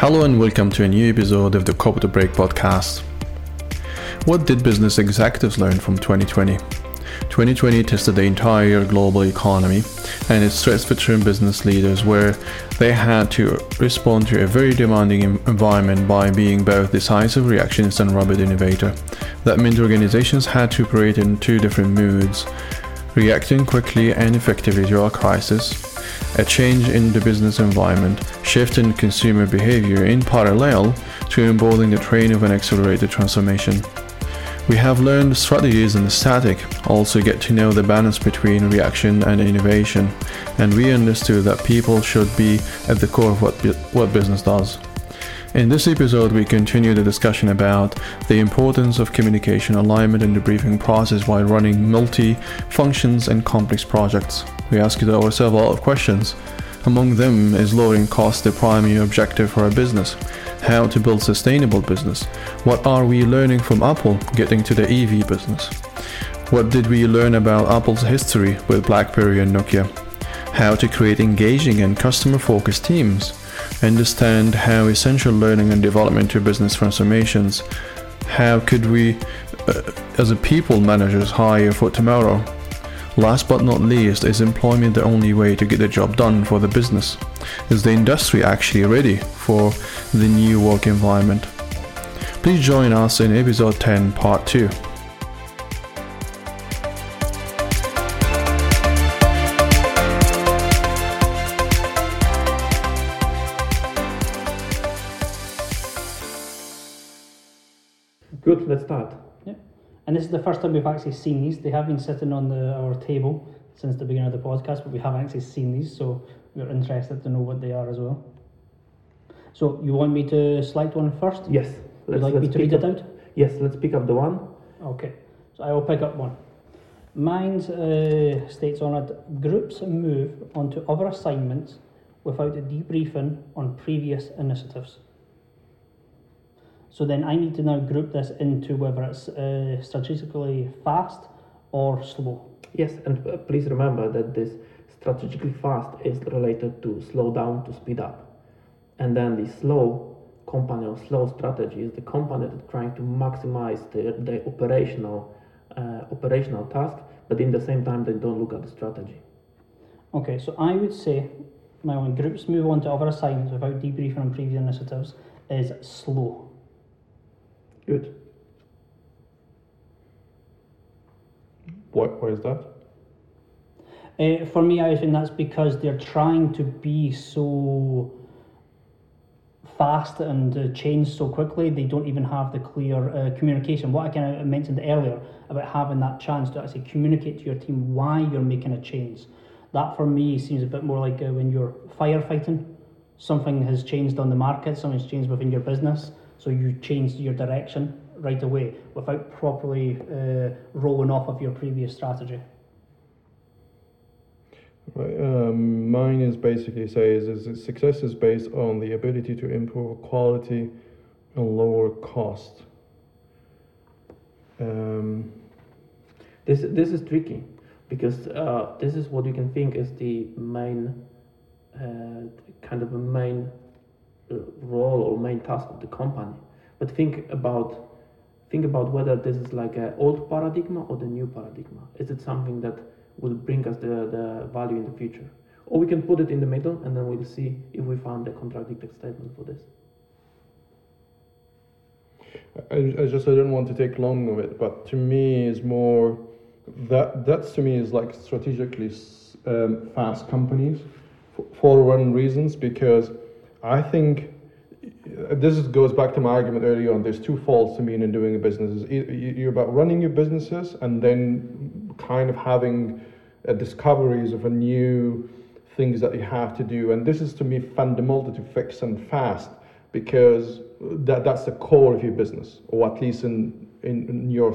Hello and welcome to a new episode of the Copper to Break podcast. What did business executives learn from 2020? 2020 tested the entire global economy and it stressed veteran business leaders where they had to respond to a very demanding environment by being both decisive reactionist and rapid innovator. That meant organizations had to operate in two different moods reacting quickly and effectively to a crisis, a change in the business environment, shift in consumer behavior in parallel to emboldening the train of an accelerated transformation. We have learned strategies the static, also get to know the balance between reaction and innovation, and we understood that people should be at the core of what, what business does. In this episode, we continue the discussion about the importance of communication alignment in the briefing process while running multi functions and complex projects. We ask ourselves a lot of questions. Among them is lowering cost the primary objective for a business. How to build sustainable business. What are we learning from Apple getting to the EV business? What did we learn about Apple's history with BlackBerry and Nokia? How to create engaging and customer focused teams understand how essential learning and development to business transformations. How could we, uh, as a people managers, hire for tomorrow? Last but not least, is employment the only way to get the job done for the business? Is the industry actually ready for the new work environment? Please join us in episode 10, part 2. Good, let's start. Yeah. And this is the first time we've actually seen these. They have been sitting on the, our table since the beginning of the podcast, but we haven't actually seen these, so we're interested to know what they are as well. So you want me to select one first? Yes. Would you like me to read up, it out? Yes, let's pick up the one. Okay. So I will pick up one. Mine uh, states on it groups move onto other assignments without a debriefing on previous initiatives. So then I need to now group this into whether it's uh, strategically fast or slow. Yes, and uh, please remember that this strategically fast is related to slow down to speed up. And then the slow company or slow strategy is the company that's trying to maximize the, the operational uh, operational task, but in the same time they don't look at the strategy. Okay, so I would say now when groups move on to other assignments without debriefing on previous initiatives is slow. Good. Why, why is that? Uh, for me, I think that's because they're trying to be so fast and uh, change so quickly. They don't even have the clear uh, communication. What I kind of mentioned earlier about having that chance to actually communicate to your team why you're making a change. That for me seems a bit more like uh, when you're firefighting. Something has changed on the market, something's changed within your business, so you change your direction right away without properly uh, rolling off of your previous strategy. Right, um, mine is basically says is that success is based on the ability to improve quality and lower cost. Um, this this is tricky because uh, this is what you can think is the main uh, kind of a main role or main task of the company. But think about think about whether this is like an old paradigm or the new paradigm. Is it something that will bring us the, the value in the future? Or we can put it in the middle and then we'll see if we found a contradictory statement for this. I, I just I don't want to take long of it, but to me is more that that's to me is like strategically um, fast companies for, for one reasons because I think uh, this goes back to my argument earlier on. There's two faults to me in doing a business. You're about running your businesses and then kind of having uh, discoveries of a new things that you have to do. And this is to me fundamental to fix and fast because that, that's the core of your business, or at least in, in, in your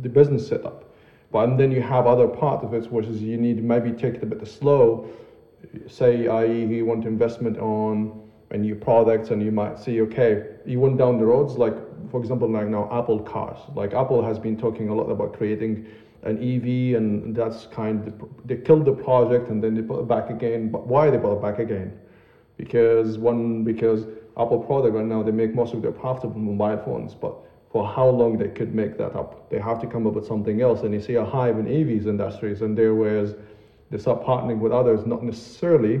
the business setup. But then you have other part of it, which is you need maybe take it a bit slow. Say, i.e., you want investment on a new products, and you might see, okay, you went down the roads like, for example, like now Apple cars. Like Apple has been talking a lot about creating an EV, and that's kind of, they killed the project and then they put it back again. But why they put it back again? Because one, because Apple product right now, they make most of their profit from mobile phones, but for how long they could make that up? They have to come up with something else. And you see a hive in evs industries, and there was they start partnering with others, not necessarily,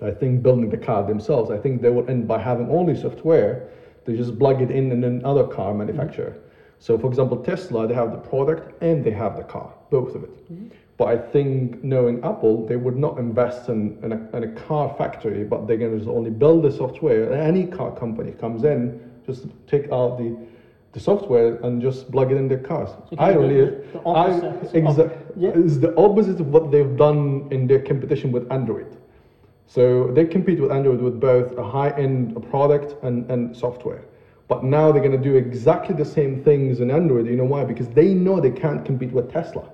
I think, building the car themselves. I think they will end by having only software. They just plug it in in another car manufacturer. Mm-hmm. So, for example, Tesla, they have the product and they have the car, both of it. Mm-hmm. But I think knowing Apple, they would not invest in, in, a, in a car factory, but they're going to just only build the software. And any car company comes in, just take out the the software and just plug it in their cars. So I really, the, the I, exa- yeah. is the opposite of what they've done in their competition with Android. So they compete with Android with both a high-end product and, and software. But now they're going to do exactly the same things in Android. You know why? Because they know they can't compete with Tesla.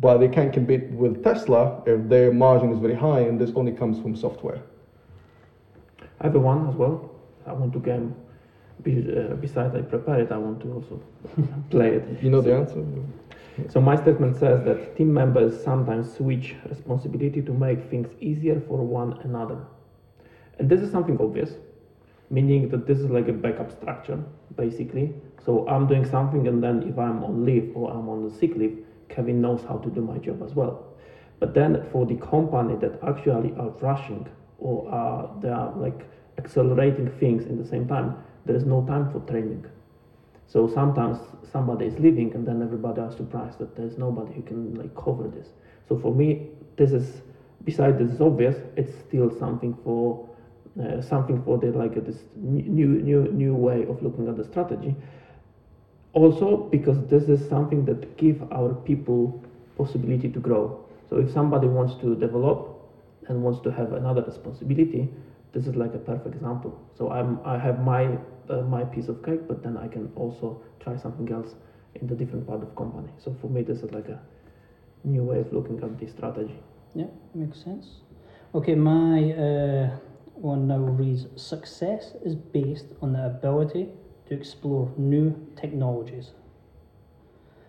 But they can't compete with Tesla if their margin is very high, and this only comes from software. I have a one as well. I want to game. Be, uh, besides, I prepare it. I want to also play it. You know so, the answer. So my statement says that team members sometimes switch responsibility to make things easier for one another, and this is something obvious meaning that this is like a backup structure basically. So I'm doing something, and then if I'm on leave or I'm on the sick leave, Kevin knows how to do my job as well. But then for the company that actually are rushing or are they are like accelerating things in the same time, there is no time for training. So sometimes somebody is leaving, and then everybody are surprised that there's nobody who can like cover this. So for me, this is besides this is obvious, it's still something for uh, something for the like this new new new way of looking at the strategy. Also, because this is something that give our people possibility to grow. So if somebody wants to develop and wants to have another responsibility, this is like a perfect example. So I'm I have my uh, my piece of cake, but then I can also try something else in the different part of company. So for me, this is like a new way of looking at the strategy. Yeah, makes sense. Okay, my uh, one now reads Success is based on the ability to explore new technologies.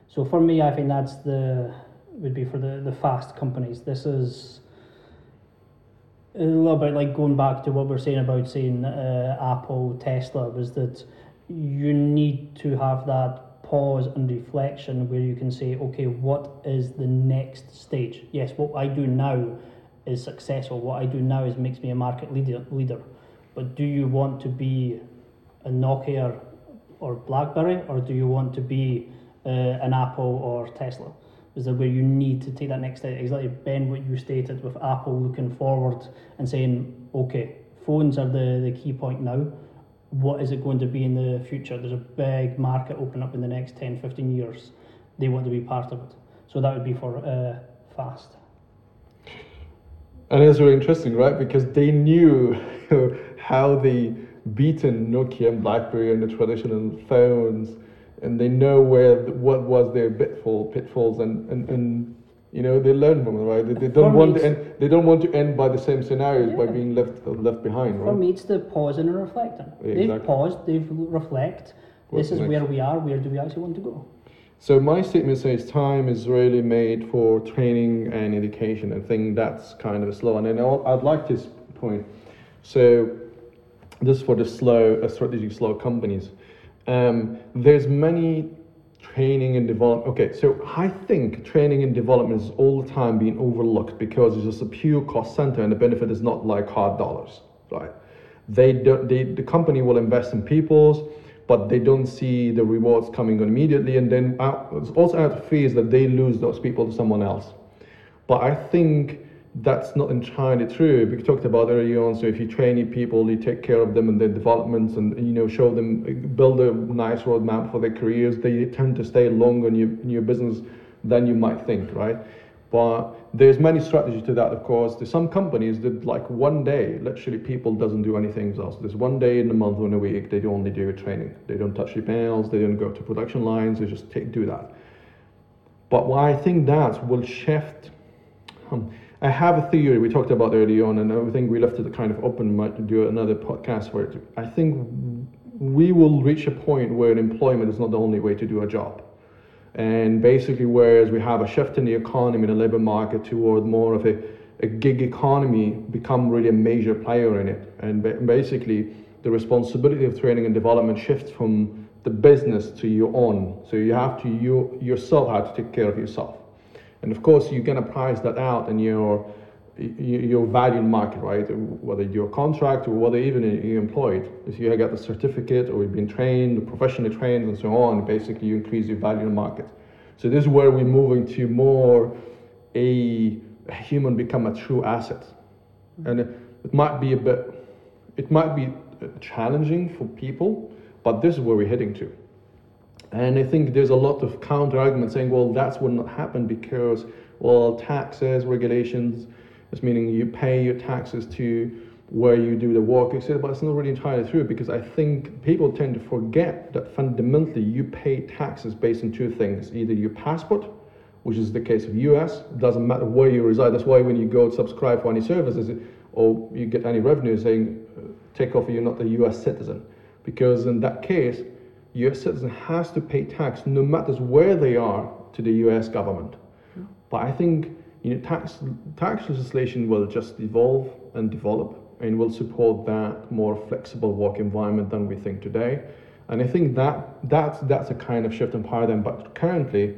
So for me, I think that's the would be for the, the fast companies. This is a little bit like going back to what we're saying about saying uh, Apple, Tesla, was that you need to have that pause and reflection where you can say, okay, what is the next stage? Yes, what I do now is successful. What I do now is makes me a market leader. Leader, but do you want to be a Nokia or BlackBerry, or do you want to be uh, an Apple or Tesla? Is that where you need to take that next step? Exactly, Ben, what you stated with Apple looking forward and saying, okay, phones are the, the key point now. What is it going to be in the future? There's a big market open up in the next 10, 15 years. They want to be part of it. So that would be for uh, fast. And it's really interesting, right? Because they knew how they beaten Nokia and BlackBerry and the traditional phones, and they know where what was their pitfall pitfalls, and, and, and you know they learn from it, right? They, they don't want to end, they don't want to end by the same scenarios yeah. by being left left behind, right? For me, it's the pause and reflect Yeah, they've exactly. paused, they've reflect. What's this is next? where we are. Where do we actually want to go? So my statement says time is really made for training and education. I think that's kind of a slow. And then I'd like this point. So this for the slow, uh, strategic slow companies. Um, there's many training and development. Okay, so I think training and development is all the time being overlooked because it's just a pure cost center and the benefit is not like hard dollars, right? They don't. They, the company will invest in people's but they don't see the rewards coming on immediately. And then out, also out of fear is that they lose those people to someone else. But I think that's not entirely true. We talked about earlier on. So if you train people, you take care of them and their developments, and you know show them, build a nice roadmap for their careers. They tend to stay longer in your in your business than you might think, right? But there's many strategies to that, of course. There's some companies that like one day, literally people doesn't do anything else. There's one day in a month or in a week, they only do training. They don't touch emails, they don't go to production lines, they just take, do that. But I think that will shift, um, I have a theory we talked about early on, and I think we left it kind of open, might do another podcast it. I think we will reach a point where employment is not the only way to do a job and basically, whereas we have a shift in the economy, in the labor market, toward more of a a gig economy become really a major player in it. And basically, the responsibility of training and development shifts from the business to your own. So you have to you yourself have to take care of yourself. And of course, you're gonna price that out in your your value in market, right? Whether you're a contract or whether even you're employed. If you get the certificate or you've been trained, professionally trained, and so on, basically you increase your value in market. So this is where we're moving to more a human become a true asset. Mm-hmm. And it might be a bit, it might be challenging for people, but this is where we're heading to. And I think there's a lot of counter arguments saying, well, that's will not happen because, well, taxes, regulations, it's meaning you pay your taxes to where you do the work, etc. But it's not really entirely true because I think people tend to forget that fundamentally you pay taxes based on two things: either your passport, which is the case of US, doesn't matter where you reside. That's why when you go subscribe for any services or you get any revenue saying take off you're not a US citizen, because in that case, US citizen has to pay tax no matter where they are to the US government. But I think you know, tax, tax legislation will just evolve and develop and will support that more flexible work environment than we think today. And I think that that's that's a kind of shift in paradigm. But currently,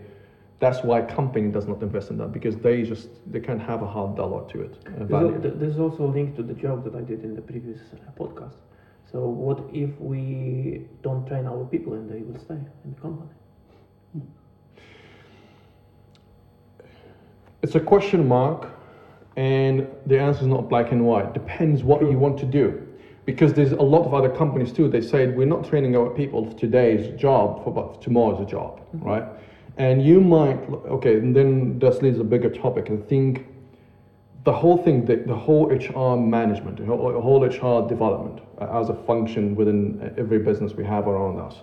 that's why company does not invest in that because they just they can't have a hard dollar to it. There's, there's also a link to the joke that I did in the previous uh, podcast. So what if we don't train our people and they will stay in the company? It's a question mark, and the answer is not black and white. Depends what you want to do. Because there's a lot of other companies too, they say we're not training our people for today's job, for but tomorrow's job, mm-hmm. right? And you might, okay, and then this leads a bigger topic. and think the whole thing, the, the whole HR management, the whole, HR development uh, as a function within every business we have around us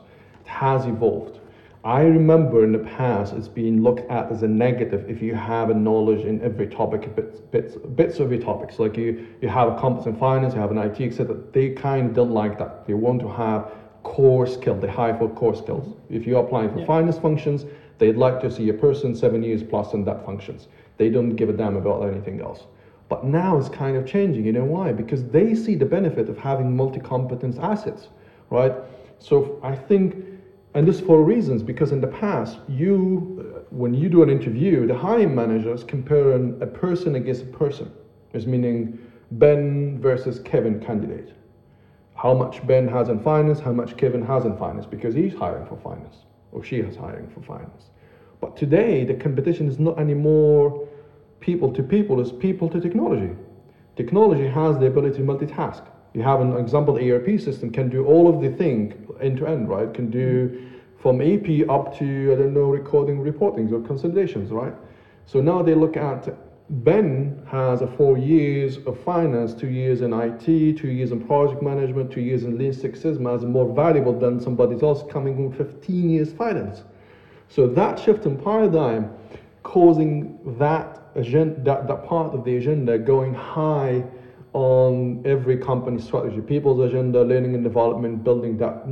has evolved. I remember in the past it's been looked at as a negative if you have a knowledge in every topic, bits, bits, bits of every topic. So like you, you have a competence in finance, you have an IT, etc. They kind of don't like that. They want to have core skill. They hire for core skills. If you're applying for yeah. finance functions, they'd like to see a person seven years plus in that functions. They don't give a damn about anything else. But now it's kind of changing. You know why? Because they see the benefit of having multi-competence assets, right? So I think and this for reasons because in the past, you, uh, when you do an interview, the hiring managers compare a person against a person. It's meaning Ben versus Kevin candidate. How much Ben has in finance, how much Kevin has in finance, because he's hiring for finance or she is hiring for finance. But today, the competition is not anymore people to people, it's people to technology. Technology has the ability to multitask. You have an example ERP system can do all of the thing end to end, right? Can do from AP up to, I don't know, recording reportings or consolidations, right? So now they look at Ben has a four years of finance, two years in IT, two years in project management, two years in Lean Six Sigma as more valuable than somebody else coming with 15 years finance. So that shift in paradigm causing that agenda, that, that part of the agenda going high on every company strategy, people's agenda, learning and development, building that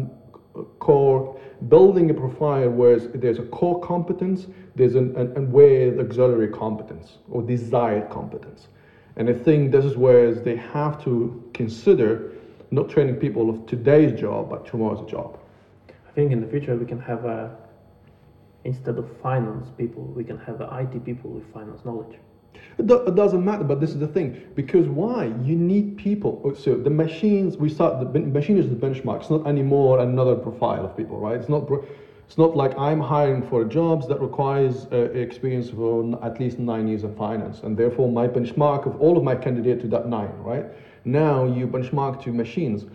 core, building a profile where there's a core competence, there's an, an, an where auxiliary competence or desired competence. And I think this is where they have to consider not training people of today's job, but tomorrow's job. I think in the future we can have a, instead of finance people, we can have IT people with finance knowledge. It, do, it, doesn't matter, but this is the thing. Because why? You need people. Oh, so the machines, we start, the machine is the benchmark. It's not anymore another profile of people, right? It's not, it's not like I'm hiring for jobs that requires uh, experience for at least nine years in finance. And therefore my benchmark of all of my candidates to that nine, right? Now you benchmark to machines.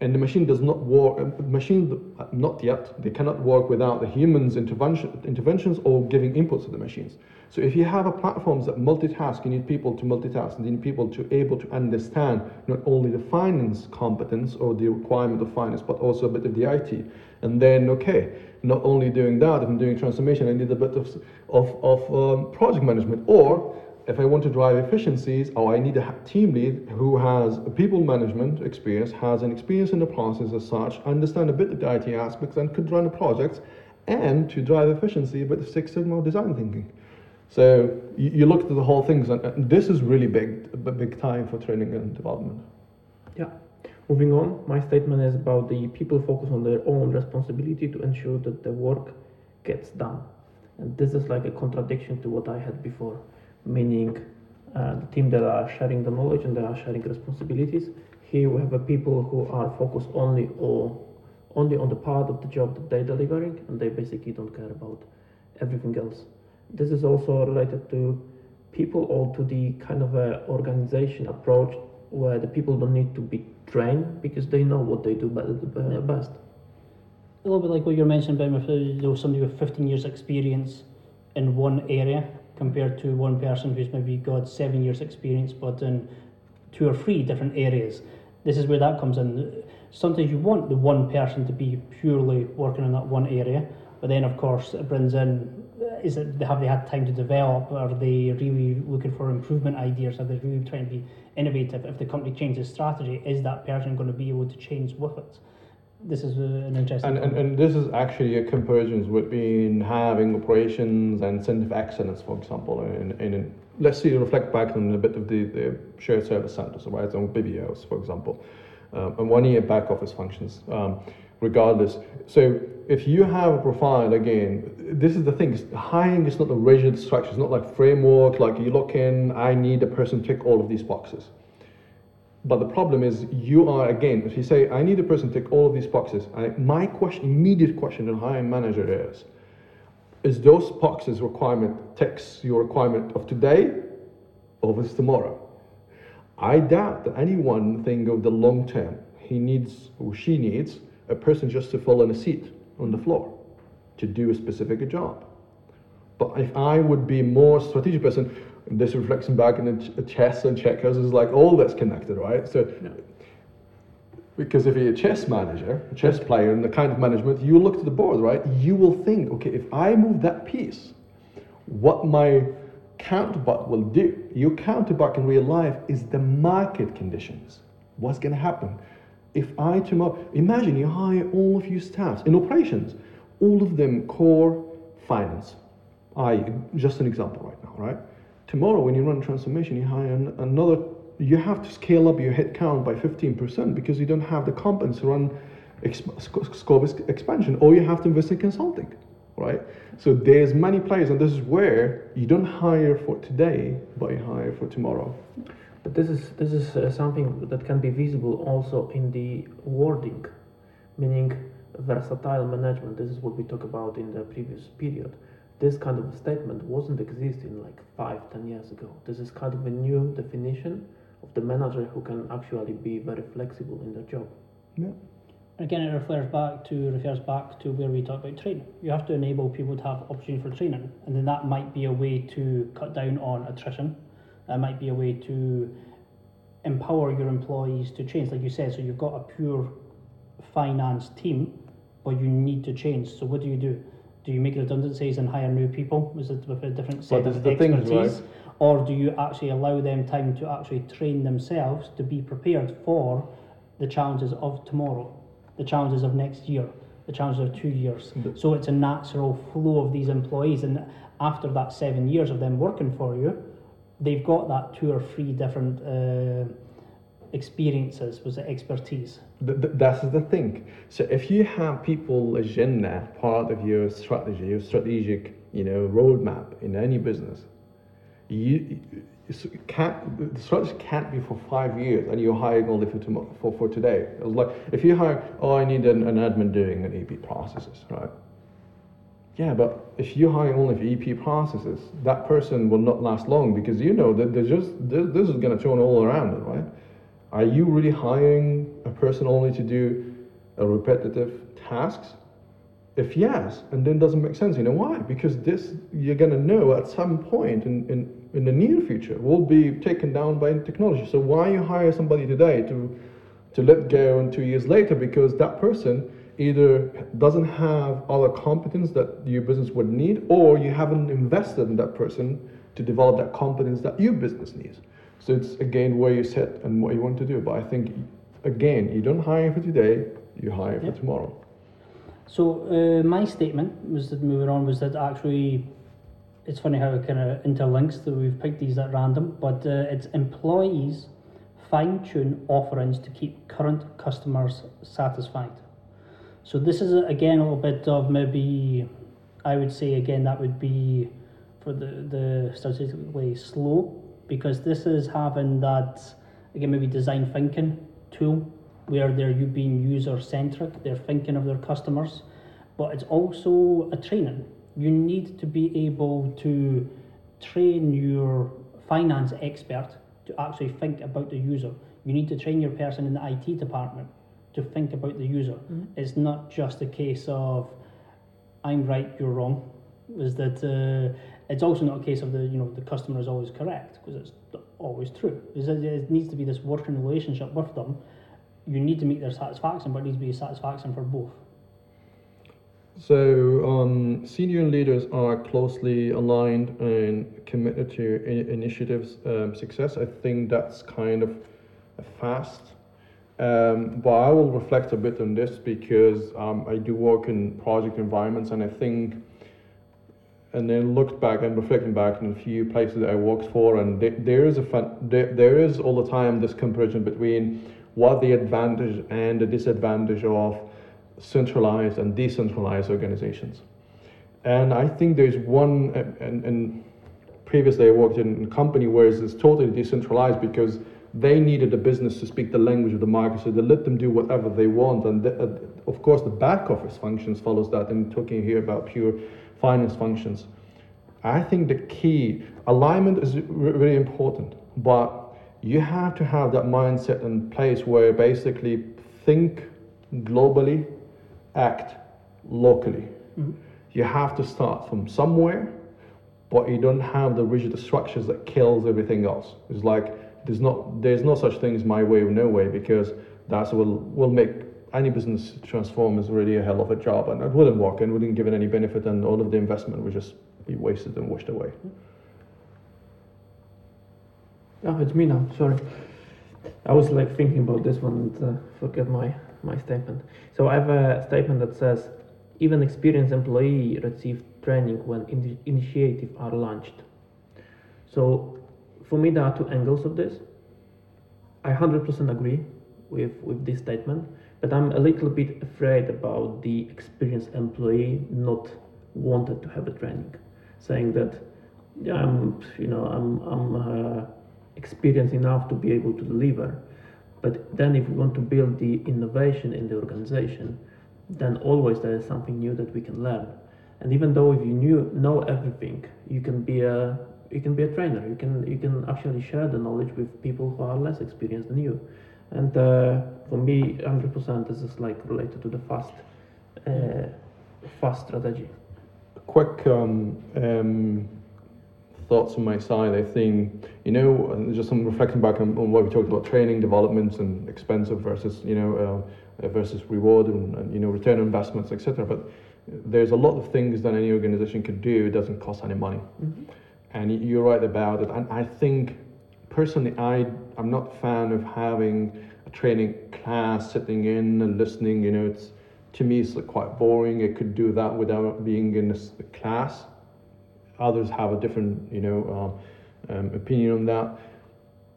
And the machine does not work, uh, machine, uh, not yet, they cannot work without the humans' intervention, interventions or giving inputs to the machines. So if you have a platform that multitask, you need people to multitask, and you need people to able to understand not only the finance competence or the requirement of finance, but also a bit of the IT. And then, okay, not only doing that, if I'm doing transformation, I need a bit of, of, of um, project management. Or if I want to drive efficiencies, or I need a team lead who has people management experience, has an experience in the process as such, understand a bit of the IT aspects, and could run the projects, and to drive efficiency, with Six Sigma design thinking. So you, you look at the whole things, and this is really big, big time for training and development. Yeah. Moving on, my statement is about the people focus on their own responsibility to ensure that the work gets done. And this is like a contradiction to what I had before, meaning uh, the team that are sharing the knowledge and they are sharing responsibilities. Here we have a people who are focused only or only on the part of the job that they're delivering, and they basically don't care about everything else. This is also related to people or to the kind of a organization approach where the people don't need to be trained because they know what they do better uh, Yeah. best. A little bit like what you're mentioning about if you know, uh, somebody with 15 years experience in one area compared to one person who's maybe got seven years experience but in two or three different areas. This is where that comes in. Sometimes you want the one person to be purely working in that one area, but then of course it brings in is it have they had time to develop? Are they really looking for improvement ideas? Are they really trying to be innovative? If the company changes strategy, is that person going to be able to change with it? This is an interesting. And, and, and this is actually a convergence between having operations and center of excellence, for example. And, and let's see, reflect back on a bit of the, the shared service centers, right? On BPOs, for example, um, and one year back office functions. Um, regardless. So if you have a profile, again, this is the thing, hiring is not a rigid structure, it's not like framework, like you look in, I need a person to tick all of these boxes. But the problem is you are, again, if you say, I need a person to tick all of these boxes, I, my question, immediate question to the hiring manager is, is those boxes requirement ticks your requirement of today or of tomorrow? I doubt that anyone think of the long term. He needs or she needs a person just to fill in a seat on the floor to do a specific job. But if I would be more strategic person, this reflection back in the chess and checkers is like all that's connected, right? So, Yeah. because if you're a chess manager, a chess player, and the kind of management, you look to the board, right? You will think, okay, if I move that piece, what my counterpart will do. Your counterpart in real life is the market conditions. What's going to happen? If I tomorrow, imagine you hire all of your staffs in operations, all of them core finance. I just an example right now, right? Tomorrow, when you run transformation, you hire an, another. You have to scale up your headcount by 15% because you don't have the competence to run exp- scope ex- expansion, or you have to invest in consulting, right? So there's many players, and this is where you don't hire for today, but you hire for tomorrow. But this is this is uh, something that can be visible also in the wording, meaning versatile management. This is what we talked about in the previous period. This kind of a statement wasn't existing like five, ten years ago. This is kind of a new definition of the manager who can actually be very flexible in their job. Yeah. Again, it refers back to refers back to where we talk about training. You have to enable people to have opportunity for training, and then that might be a way to cut down on attrition. That might be a way to empower your employees to change, like you said. So you've got a pure finance team, but you need to change. So what do you do? Do you make redundancies and hire new people? Is it with a different set But of this is the thing, expertise? right? Or do you actually allow them time to actually train themselves to be prepared for the challenges of tomorrow, the challenges of next year, the challenges of two years? The- So it's a natural flow of these employees, and after that seven years of them working for you, they've got that two or three different uh, experiences, was it expertise? Th- th- that's the thing. So if you have people agenda part of your strategy, your strategic, you know, roadmap in any business, you, can't the strategy can't be for five years and you're hiring only for tomorrow, for, for today. Like if you hire, oh, I need an, an admin doing an AP processes, right? Yeah, but if you hire only for AP processes, that person will not last long because you know that there's just this, this is going to turn all around right? Are you really hiring a person only to do a repetitive tasks? If yes, and then doesn't make sense, you know why? Because this you're gonna know at some point in, in, in the near future will be taken down by technology. So why you hire somebody today to to let go in two years later because that person either doesn't have other competence that your business would need or you haven't invested in that person to develop that competence that your business needs. So it's again where you sit and what you want to do. But I think again, you don't hire for today, you hire for Yep. tomorrow. So uh, my statement was that moving on was that actually it's funny how it kind of interlinks that we've picked these at random, but uh, it's employees fine tune offerings to keep current customers satisfied. So this is again a little bit of maybe I would say again that would be for the the statistically slow because this is having that again maybe design thinking tool where they're you being user centric, they're thinking of their customers, but it's also a training. You need to be able to train your finance expert to actually think about the user. You need to train your person in the IT department to think about the user. Mm-hmm. It's not just a case of I'm right, you're wrong. Is that uh, it's also not a case of the you know the customer is always correct because it's always true. It needs to be this working relationship with them. You need to make their satisfaction, but it needs to be satisfaction for both. So, um, senior leaders are closely aligned and committed to in- initiatives um, success. I think that's kind of fast um, but I will reflect a bit on this because um, I do work in project environments, and I think, and then looked back and reflecting back in a few places that I worked for, and th- there is a fun, there, is all the time this comparison between what the advantage and the disadvantage of centralized and decentralized organizations. And I think there's one, and, and previously I worked in a company where it's totally decentralized because they needed a business to speak the language of the market, so they let them do whatever they want. And the, uh, of course, the back office functions follows that. And talking here about pure finance functions, I think the key alignment is really important, but you have to have that mindset in place where basically think globally, act locally. Mm-hmm. You have to start from somewhere, but you don't have the rigid structures that kills everything else. It's like there's not there's no such thing as my way or no way because that's will will make any business transform is really a hell of a job and it wouldn't work and wouldn't give it any benefit and all of the investment would just be wasted and washed away. Oh, it's me now. Sorry, I was like thinking about this one and uh, forget my my statement. So I have a statement that says, even experienced employee receive training when in- initiative are launched. So for me, there are two angles of this. I 100% agree with, with this statement, but I'm a little bit afraid about the experienced employee not wanted to have a training, saying that yeah, I'm, you know, I'm, I'm uh, experienced enough to be able to deliver. But then, if we want to build the innovation in the organization, then always there is something new that we can learn. And even though if you knew know everything, you can be a you can be a trainer. You can you can actually share the knowledge with people who are less experienced than you. And uh, for me, 100% this is like related to the fast uh, fast strategy. Quick um, um, thoughts on my side. I think you know just some reflecting back on, on what we talked about training, developments, and expensive versus you know uh, versus reward and, and you know return on investments, etc. But there's a lot of things that any organization could do. It doesn't cost any money. Mm-hmm and you're right about it. And I think personally, I I'm not a fan of having a training class sitting in and listening. You know, it's to me it's like quite boring. I could do that without being in a class. Others have a different you know um, um, opinion on that.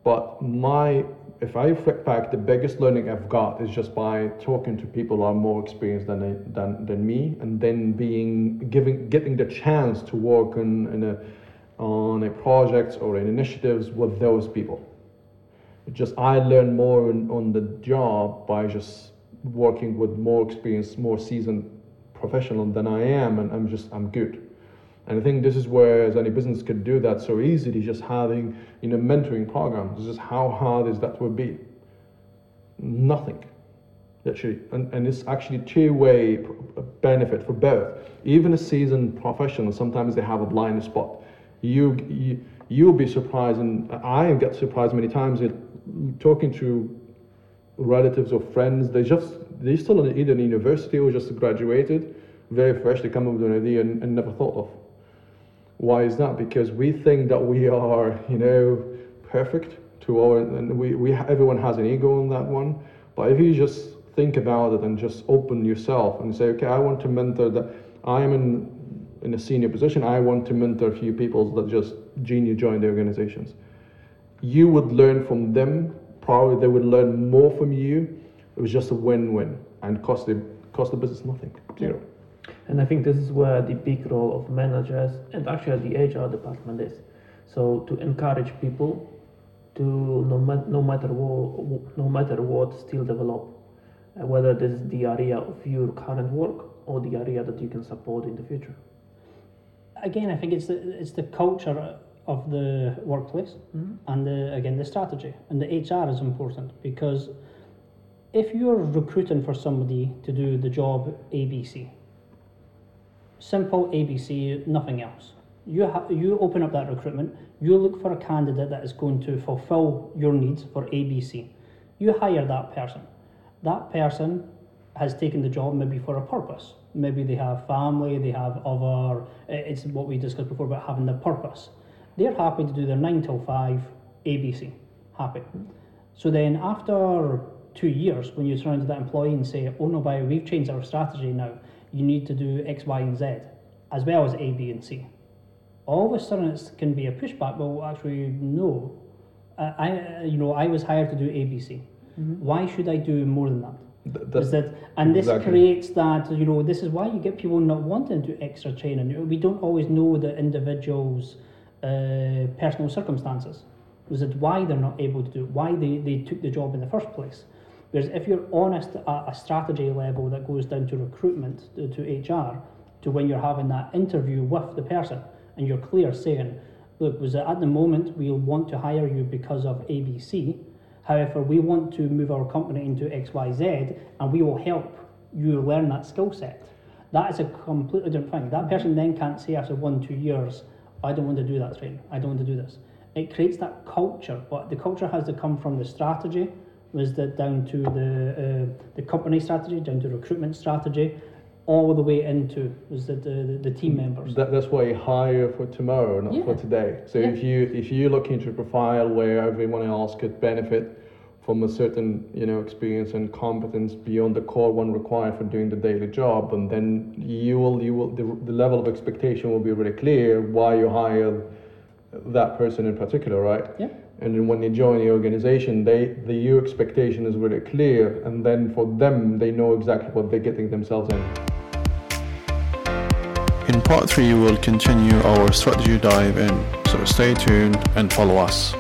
But my if I reflect back, the biggest learning I've got is just by talking to people who are more experienced than than, than me, and then being giving getting the chance to work in, in a on a project or in initiatives with those people. just I learn more in, on the job by just working with more experienced, more seasoned professional than I am, and I'm just I'm good. And I think this is where as any business could do that so easily, just having you know mentoring programs. Just how hard is that would be? Nothing. Actually, and, and it's actually two-way benefit for both. Even a seasoned professional, sometimes they have a blind spot you, you you'll be surprised, and I get surprised many times at talking to relatives or friends. They just they still in either in university or just graduated, very fresh. They come up with an idea and, and never thought of. Why is that? Because we think that we are, you know, perfect to our, and we, we everyone has an ego on that one. But if you just think about it and just open yourself and say, okay, I want to mentor that I am in in a senior position, I want to mentor a few people that just junior join the organizations. You would learn from them. Probably they would learn more from you. It was just a win-win and cost the cost the business nothing. Zero. And I think this is where the big role of managers and actually the HR department is. So to encourage people to no, ma- no matter what, no matter what, still develop, whether this is the area of your current work or the area that you can support in the future. Again, I think it's the it's the culture of the workplace Mhm. and the, again the strategy and the HR is important because if you're recruiting for somebody to do the job ABC, simple ABC, nothing else. You ha- you open up that recruitment. You look for a candidate that is going to fulfil your needs for ABC. You hire that person. That person has taken the job maybe for a purpose. Maybe they have family. They have other. Eh, it's what we discussed before about having the purpose. They're happy to do their nine till five ABC. Happy. So then after two years, when you turn to that employee and say, "Oh no, by we've changed our strategy now. You need to do X, Y, and Z, as well as A, B, and C." All of a sudden, it can be a pushback. Well, actually, no. I, you know, I was hired to do ABC. Mm-hmm. Why should I do more than that? Th- Is that and this exactly. creates that you know this is why you get people not wanting to do extra training. We don't always know the individual's uh, personal circumstances. Is it why they're not able to do it? Why they, they took the job in the first place? Whereas if you're honest at a strategy level that goes down to recruitment to, to HR, to when you're having that interview with the person and you're clear saying, look, was it at the moment we'll want to hire you because of ABC. However, we want to move our company into XYZ and we will help you learn that skill set. That is a completely different thing. That person then can't say after one, two years, I don't want to do that training, I don't want to do this. It creates that culture, but the culture has to come from the strategy, was that down to the uh, the company strategy, down to recruitment strategy, all the way into was that the, the, the team mm. members. That, that's why you hire for tomorrow, not for today. So Yeah. if you if you look into a profile where everyone else could benefit from a certain you know experience and competence beyond the core one required for doing the daily job, and then you will you will the, the level of expectation will be really clear why you hire that person in particular, right? Yeah. And then when they join the organization, they the your expectation is really clear, and then for them they know exactly what they're getting themselves in. Part 3, we'll continue our strategy dive in, so stay tuned and follow us.